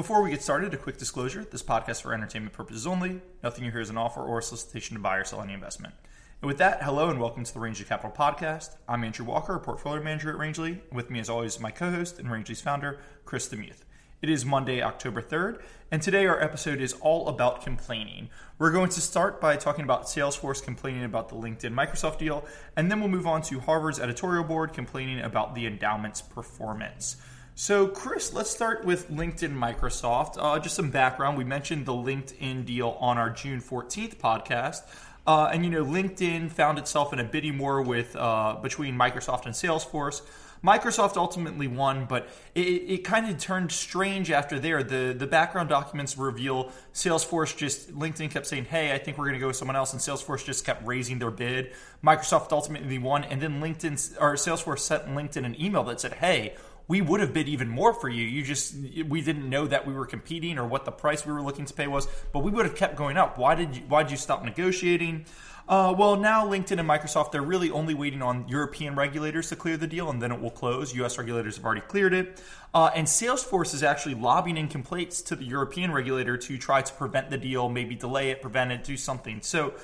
Before we get started, a quick disclosure this podcast for entertainment purposes only. Nothing you hear is an offer or a solicitation to buy or sell any investment. And with that, hello and welcome to the Rangeley Capital Podcast. I'm Andrew Walker, a portfolio manager at Rangeley. With me, as always, my co host and Rangeley's founder, Chris Demuth. It is Monday, October 3rd, and today our episode is all about complaining. We're going to start by talking about Salesforce complaining about the LinkedIn Microsoft deal, and then we'll move on to Harvard's editorial board complaining about the endowment's performance. So, Chris, let's start with LinkedIn Microsoft. Uh, just some background. We mentioned the LinkedIn deal on our June 14th podcast. Uh, and you know, LinkedIn found itself in a bidding war with uh, between Microsoft and Salesforce. Microsoft ultimately won, but it, it kind of turned strange after there. The the background documents reveal Salesforce just LinkedIn kept saying, "Hey, I think we're going to go with someone else," and Salesforce just kept raising their bid. Microsoft ultimately won, and then LinkedIn or Salesforce sent LinkedIn an email that said, "Hey." We would have bid even more for you. You just we didn't know that we were competing or what the price we were looking to pay was, but we would have kept going up. Why did you why did you stop negotiating? Uh, well, now LinkedIn and Microsoft they're really only waiting on European regulators to clear the deal, and then it will close. U.S. regulators have already cleared it, uh, and Salesforce is actually lobbying in complaints to the European regulator to try to prevent the deal, maybe delay it, prevent it, do something. So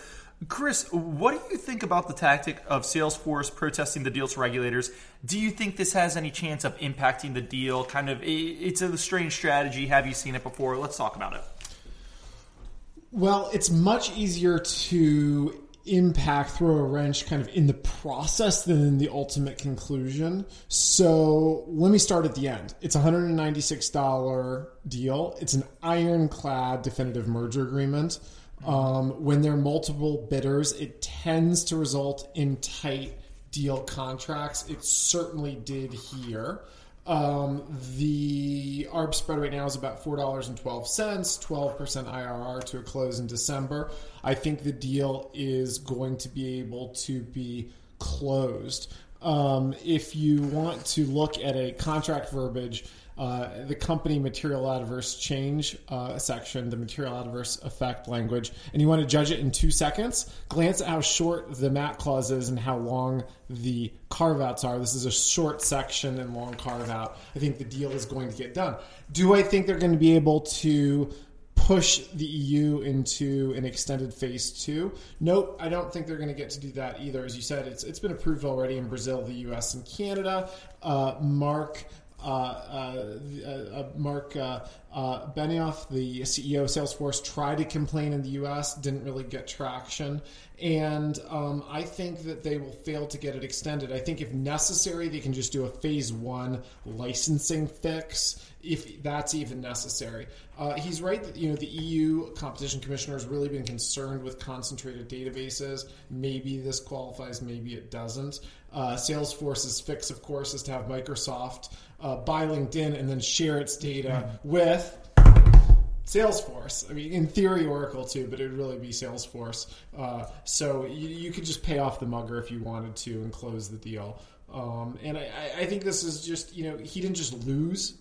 Chris, what do you think about the tactic of Salesforce protesting the deal to regulators? Do you think this has any chance of impacting the deal? Kind of, it's a strange strategy. Have you seen it before? Let's talk about it. Well, it's much easier to impact, throw a wrench kind of in the process than in the ultimate conclusion. So let me start at the end. It's a $196 deal, it's an ironclad definitive merger agreement. Um, when there are multiple bidders, it tends to result in tight deal contracts. It certainly did here. Um, the ARB spread right now is about $4.12, 12% IRR to a close in December. I think the deal is going to be able to be closed. Um, if you want to look at a contract verbiage, uh, the company material adverse change uh, section, the material adverse effect language, and you want to judge it in two seconds, glance at how short the MAC clause is and how long the carve outs are. This is a short section and long carve out. I think the deal is going to get done. Do I think they're going to be able to push the EU into an extended phase two. Nope, I don't think they're going to get to do that either. As you said, it's it's been approved already in Brazil, the U.S., and Canada. Uh, Mark uh, uh, uh, uh uh, Benioff, the CEO of Salesforce, tried to complain in the US, didn't really get traction. And um, I think that they will fail to get it extended. I think if necessary, they can just do a phase one licensing fix if that's even necessary. Uh, he's right that you know the EU competition commissioner has really been concerned with concentrated databases. Maybe this qualifies, maybe it doesn't. Uh, Salesforce's fix, of course, is to have Microsoft uh, buy LinkedIn and then share its data mm-hmm. with Salesforce. I mean, in theory, Oracle too, but it would really be Salesforce. Uh, so you, you, could just pay off the mugger if you wanted to and close the deal. Um, and I, I, think this is just, you know, he didn't just lose,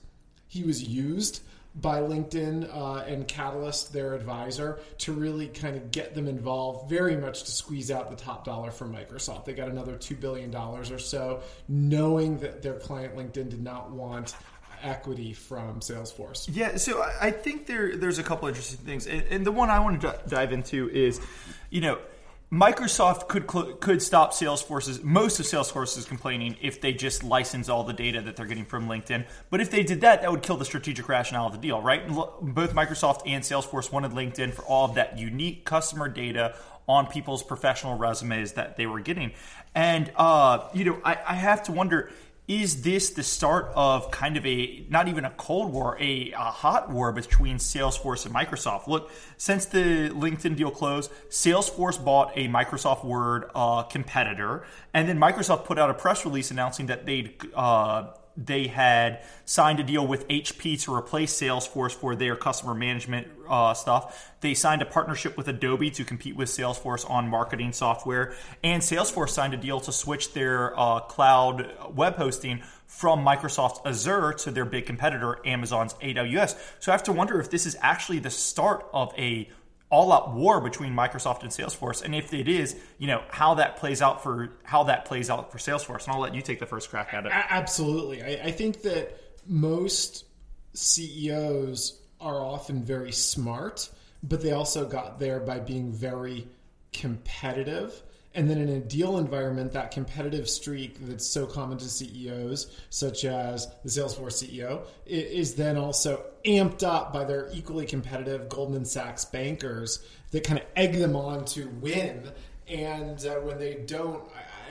he was used by LinkedIn uh, and Qatalyst, their advisor, to really kind of get them involved, very much to squeeze out the top dollar from Microsoft. They got another $2 billion or so, knowing that their client LinkedIn did not want equity from Salesforce. Yeah, so I think there there's a couple interesting things, and, and the one I want to dive into is, you know, Microsoft could could stop Salesforce's most of Salesforce's complaining if they just license all the data that they're getting from LinkedIn. But if they did that, that would kill the strategic rationale of the deal, right? Both Microsoft and Salesforce wanted LinkedIn for all of that unique customer data on people's professional resumes that they were getting. And uh, you know, I, I have to wonder is this the start of kind of a not even a cold war a, a, hot war between salesforce and microsoft? Look since the linkedin deal closed salesforce bought a microsoft word uh, competitor and then microsoft put out a press release announcing that they'd uh, they had signed a deal with HP to replace Salesforce for their customer management uh, stuff. They signed a partnership with Adobe to compete with Salesforce on marketing software. And Salesforce signed a deal to switch their uh, cloud web hosting from Microsoft's Azure to their big competitor, Amazon's AWS. So I have to wonder if this is actually the start of a all out war between Microsoft and Salesforce, and if it is, you know how that plays out for how that plays out for Salesforce. And I'll let you take the first crack at it. Absolutely, I, I think that most CEOs are often very smart, but they also got there by being very competitive. And then in a deal environment, that competitive streak that's so common to CEOs, such as the Salesforce CEO, is then also amped up by their equally competitive Goldman Sachs bankers that kind of egg them on to win. And uh, when they don't,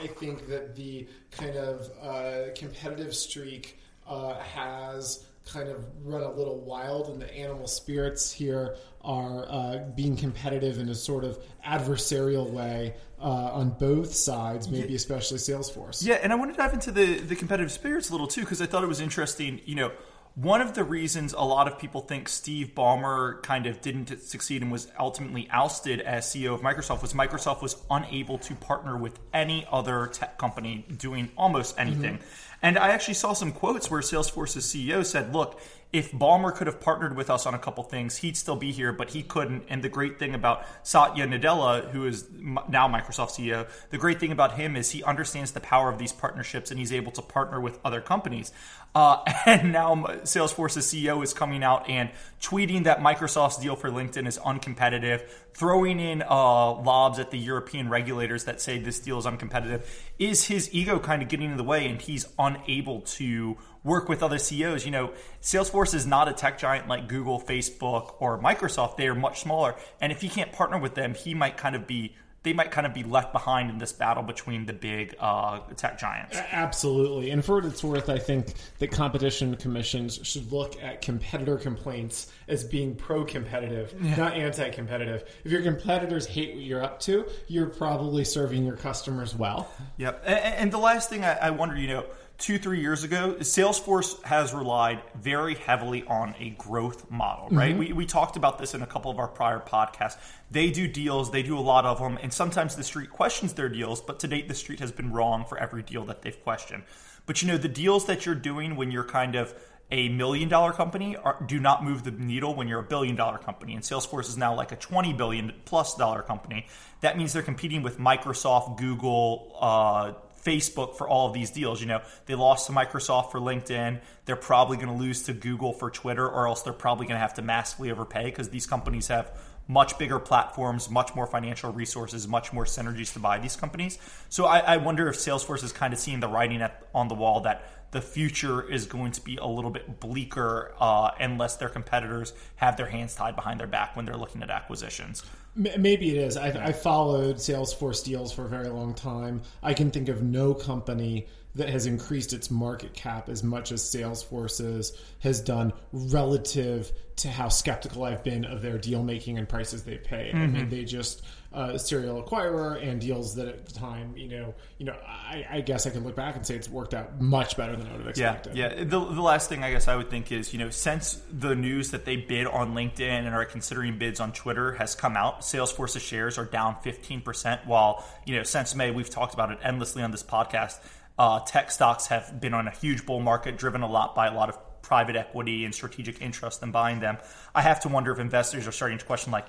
I think that the kind of uh, competitive streak uh, has kind of run a little wild, and the animal spirits here are uh, being competitive in a sort of adversarial way uh, on both sides, maybe yeah. especially Salesforce. Yeah, and I want to dive into the the competitive spirits a little too because I thought it was interesting. You know. One of the reasons a lot of people think Steve Ballmer kind of didn't succeed and was ultimately ousted as CEO of Microsoft was Microsoft was unable to partner with any other tech company doing almost anything. Mm-hmm. And I actually saw some quotes where Salesforce's CEO said, look, if Ballmer could have partnered with us on a couple things, he'd still be here, but he couldn't. And the great thing about Satya Nadella, who is now Microsoft CEO, the great thing about him is he understands the power of these partnerships and he's able to partner with other companies. Uh, and now Salesforce's CEO is coming out and tweeting that Microsoft's deal for LinkedIn is uncompetitive, throwing in uh, lobs at the European regulators that say this deal is uncompetitive. Is his ego kind of getting in the way and he's unable to work with other CEOs? You know, Salesforce is not a tech giant like Google, Facebook, or Microsoft. They are much smaller. And if he can't partner with them, he might kind of be they might kind of be left behind in this battle between the big uh, tech giants. Absolutely. And for what it's worth, I think that competition commissions should look at competitor complaints as being pro competitive, yeah. not anti competitive. If your competitors hate what you're up to, you're probably serving your customers well. Yep. And, and the last thing I, I wonder, you know, two, three years ago, Salesforce has relied very heavily on a growth model, right? Mm-hmm. We, we talked about this in a couple of our prior podcasts. They do deals, they do a lot of them, and sometimes the street questions their deals, but to date, the street has been wrong for every deal that they've questioned. But you know, the deals that you're doing when you're kind of a million dollar company are, do not move the needle when you're a billion dollar company. And Salesforce is now like a 20 billion plus dollar company. That means they're competing with Microsoft, Google, uh, Facebook for all of these deals. You know, they lost to Microsoft for LinkedIn. They're probably going to lose to Google for Twitter, or else they're probably going to have to massively overpay because these companies have much bigger platforms, much more financial resources, much more synergies to buy these companies. So I, I wonder if Salesforce is kind of seeing the writing at, on the wall that the future is going to be a little bit bleaker uh, unless their competitors have their hands tied behind their back when they're looking at acquisitions. Maybe it is. I, I followed Salesforce deals for a very long time. I can think of no company that has increased its market cap as much as Salesforce's has done relative to how skeptical I've been of their deal making and prices they pay. Mm-hmm. I mean, mm-hmm. they just uh, serial acquirer and deals that at the time, you know, you know, I, I, guess I could look back and say it's worked out much better than I would have expected. Yeah, yeah. The, the last thing I guess I would think is, you know, since the news that they bid on LinkedIn and are considering bids on Twitter has come out, Salesforce's shares are down 15%. While, you know, since May, we've talked about it endlessly on this podcast. Uh, tech stocks have been on a huge bull market, driven a lot by a lot of private equity and strategic interest in buying them. I have to wonder if investors are starting to question, like,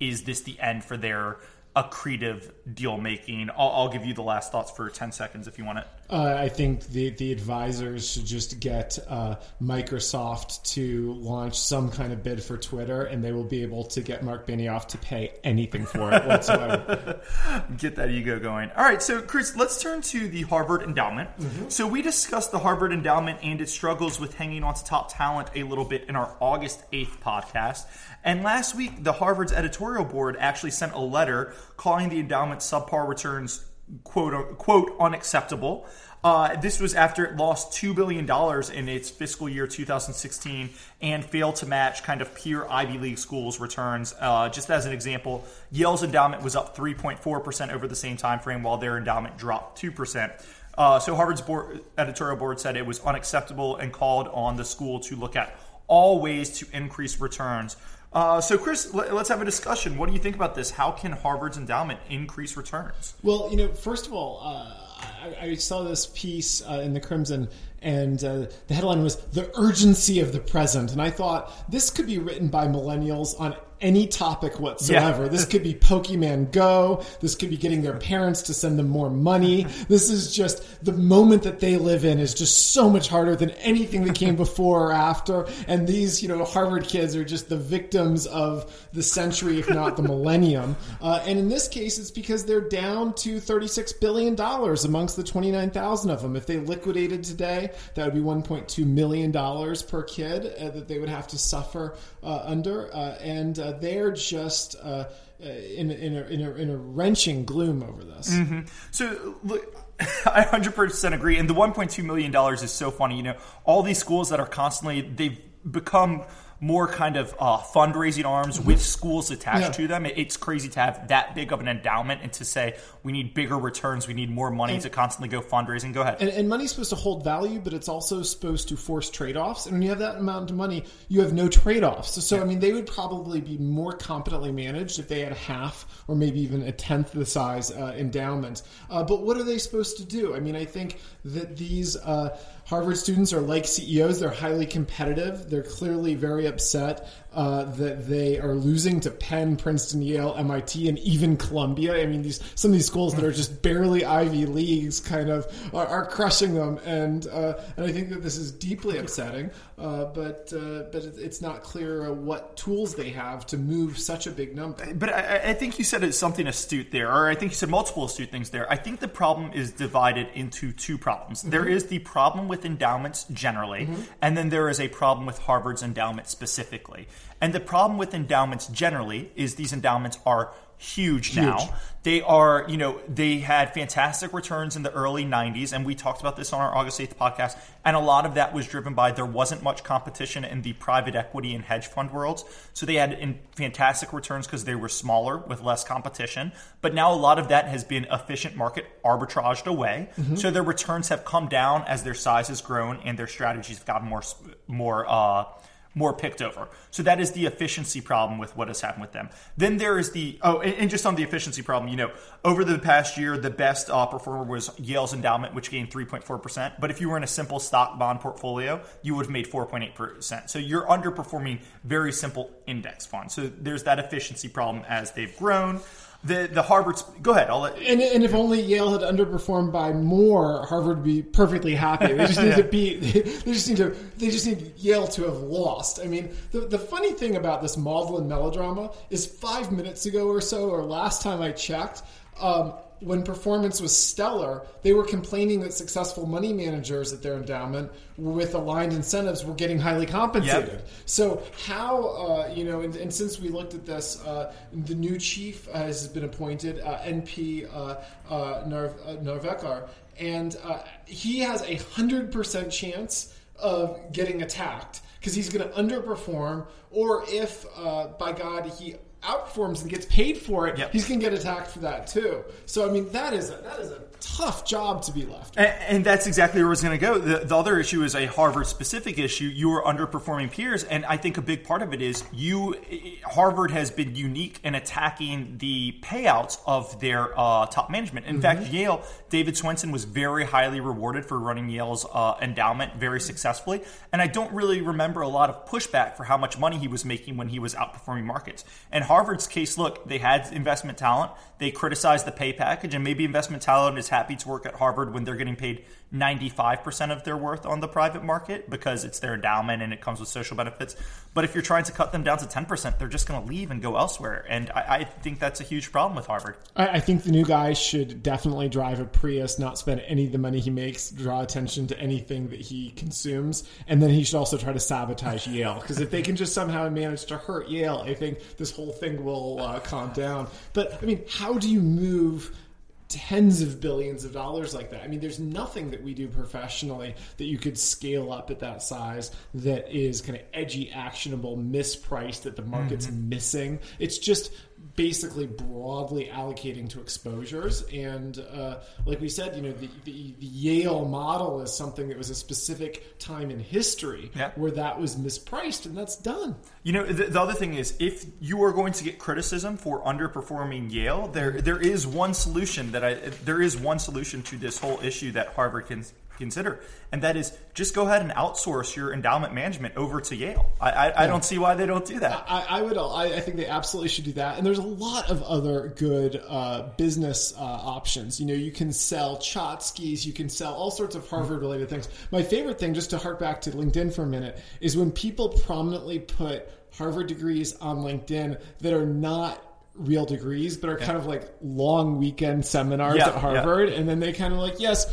is this the end for their accretive deal making. I'll, I'll, give you the last thoughts for 10 seconds if you want it. Uh, I think the, the advisors should just get uh, Microsoft to launch some kind of bid for Twitter, and they will be able to get Mark Benioff to pay anything for it whatsoever. get that ego going. All right, so Chris, let's turn to the Harvard Endowment. Mm-hmm. So we discussed the Harvard Endowment and its struggles with hanging on to top talent a little bit in our August 8th podcast. And last week, the Harvard's editorial board actually sent a letter calling the endowment subpar returns quote quote unacceptable. Uh, this was after it lost $2 billion in its fiscal year 2016 and failed to match kind of peer Ivy League schools' returns. Uh, just as an example, Yale's endowment was up 3.4% over the same time frame, while their endowment dropped 2%. Uh, so Harvard's board, editorial board said it was unacceptable and called on the school to look at all ways to increase returns. Uh, so, Chris, let, us have a discussion. What do you think about this? How can Harvard's endowment increase returns? Well, you know, first of all, uh, I, I, saw this piece uh, in the Crimson, and uh, the headline was "The Urgency of the Present," and I thought this could be written by millennials on any topic whatsoever. Yeah. this could be Pokemon Go. This could be getting their parents to send them more money. This is just the moment that they live in is just so much harder than anything that came before or after. And these, you know, Harvard kids are just the victims of the century, if not the millennium. Uh, and in this case, it's because they're down to $36 billion amongst the 29,000 of them. If they liquidated today, that would be $1.2 million per kid uh, that they would have to suffer uh, under. Uh, and uh, they're just. Uh, in, in, a, in, a, in a wrenching gloom over this. Mm-hmm. So, look, I 100% agree. And the $1.2 million is so funny. You know, all these schools that are constantly, they've become more kind of uh, fundraising arms with schools attached Yeah. to them. It- It's crazy to have that big of an endowment and to say we need bigger returns, we need more money to constantly go fundraising. Go ahead. And, and money's supposed to hold value, but it's also supposed to force trade offs. And when you have that amount of money, you have no trade offs. So, so I mean, they would probably be more competently managed if they had half or maybe even a tenth the size uh, endowment. Uh, but what are they supposed to do? I mean, I think that these uh, Harvard students are like CEOs, they're highly competitive. They're clearly very upset uh, that they are losing to Penn, Princeton, Yale, MIT, and even Columbia. I mean, these some of these schools that are just barely Ivy Leagues kind of are, are crushing them, and uh, and I think that this is deeply upsetting. Uh, but uh, but it's not clear uh, what tools they have to move such a big number. But I, I think you said something astute there, or I think you said multiple astute things there. I think the problem is divided into two problems. There is the problem with endowments generally, and then there is a problem with Harvard's endowment specifically. And the problem with endowments generally is these endowments are huge, now. They are, you know, they had fantastic returns in the early 90s, and we talked about this on our August 8th podcast. And a lot of that was driven by there wasn't much competition in the private equity and hedge fund worlds. So they had in fantastic returns because they were smaller with less competition. But now a lot of that has been efficient market arbitraged away. So their returns have come down as their size has grown and their strategies have gotten more, more, uh, more picked over. So that is the efficiency problem with what has happened with them. Then there is the oh, and, and just on the efficiency problem, you know, over the past year, the best uh, performer was Yale's endowment, which gained 3.4 percent. But if you were in a simple stock bond portfolio, you would have made 4.8 percent. So you're underperforming very simple index funds. So there's that efficiency problem as they've grown. The the Harvard's go ahead. I'll let And, and if only Yale had underperformed by more, Harvard would be perfectly happy. They just need to be. They just need to. They just need Yale to have lost. I mean, the the funny thing about this maudlin melodrama is five minutes ago or so, or last time I checked, um, when performance was stellar, they were complaining that successful money managers at their endowment with aligned incentives were getting highly compensated. Yep. So how uh, you know, and, and since we looked at this, uh, the new chief uh, has been appointed, uh, NP uh, uh, Narv- uh, Narvekar, and uh, he has a hundred percent chance of getting attacked because he's going to underperform, or if uh, by God he outperforms and gets paid for it, Yep. he's going to get attacked for that too. So I mean, that is a, that is a tough job to be left. And, and that's exactly where it's going to go. The, the other issue is a Harvard specific issue. You are underperforming peers, and I think a big part of it is you. Harvard has been unique in attacking the payouts of their uh, top management. In fact, Yale, David Swensen was very highly rewarded for running Yale's uh, endowment very successfully, and I don't really remember a lot of pushback for how much money he was making when he was outperforming markets. In Harvard's case, look, they had investment talent. They criticized the pay package, and maybe investment talent is happy to work at Harvard when they're getting paid 95% of their worth on the private market because it's their endowment and it comes with social benefits. But if you're trying to cut them down to 10%, they're just going to leave and go elsewhere. And I, I think that's a huge problem with Harvard. I, I think the new guy should definitely drive a Prius, not spend any of the money he makes, draw attention to anything that he consumes, and then he should also try to sabotage Yale. Because if they can just somehow manage to hurt Yale, I think this whole thing will uh, calm down. But I mean, how do you move? Tens of billions of dollars like that. I mean, there's nothing that we do professionally that you could scale up at that size that is kind of edgy, actionable, mispriced that the market's mm-hmm. missing. It's just basically broadly allocating to exposures. And uh, like we said, you know, the, the, the Yale model is something that was a specific time in history Yeah. where that was mispriced, and that's done. You know, the, the other thing is, if you are going to get criticism for underperforming Yale, there there is one solution that I there is one solution to this whole issue that Harvard can consider, and that is just go ahead and outsource your endowment management over to Yale. I, I, I don't see why they don't do that. I, I would. I, I think they absolutely should do that. And there's a lot of other good uh, business uh, options. You know, you can sell Chotskys, you can sell all sorts of Harvard related things. My favorite thing, just to hark back to LinkedIn for a minute, is when people prominently put Harvard degrees on LinkedIn that are not real degrees, but are kind of like long weekend seminars Yeah, at Harvard, and then they kind of like, yes,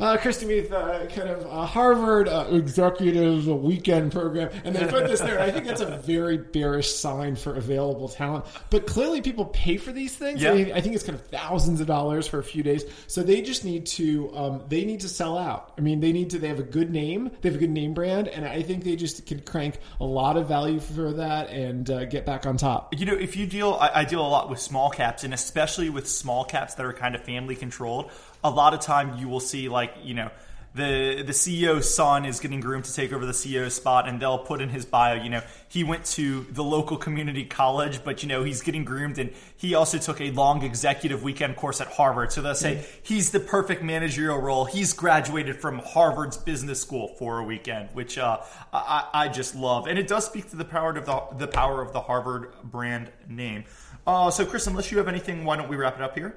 uh, Chris Demuth, uh, kind of uh, Harvard uh, executive weekend program, and they put this there. I think that's a very bearish sign for available talent. But clearly, people pay for these things. Yeah. I, mean, I think it's kind of thousands of dollars for a few days. So they just need to um, they need to sell out. I mean, they need to. They have a good name. They have a good name brand, and I think they just can crank a lot of value for that and uh, get back on top. You know, if you deal, I, I deal a lot with small caps, and especially with small caps that are kind of family controlled. A lot of time, you will see like you know the the CEO's son is getting groomed to take over the CEO spot, and they'll put in his bio, you know, he went to the local community college, but you know he's getting groomed, and he also took a long executive weekend course at Harvard. So they'll say he's the perfect managerial role. He's graduated from Harvard's business school for a weekend, which uh, I, I just love, and it does speak to the power of the the power of the Harvard brand name. Uh, so, Chris, unless you have anything, why don't we wrap it up here?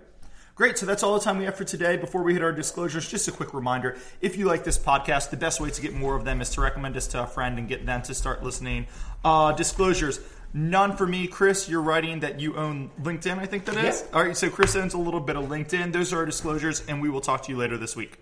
Great. So that's all the time we have for today. Before we hit our disclosures, just a quick reminder if you like this podcast, the best way to get more of them is to recommend us to a friend and get them to start listening. Uh, disclosures. None for me, Chris. You're writing that you own LinkedIn, I think that is. Yeah. All right, so Chris owns a little bit of LinkedIn. Those are our disclosures, and we will talk to you later this week.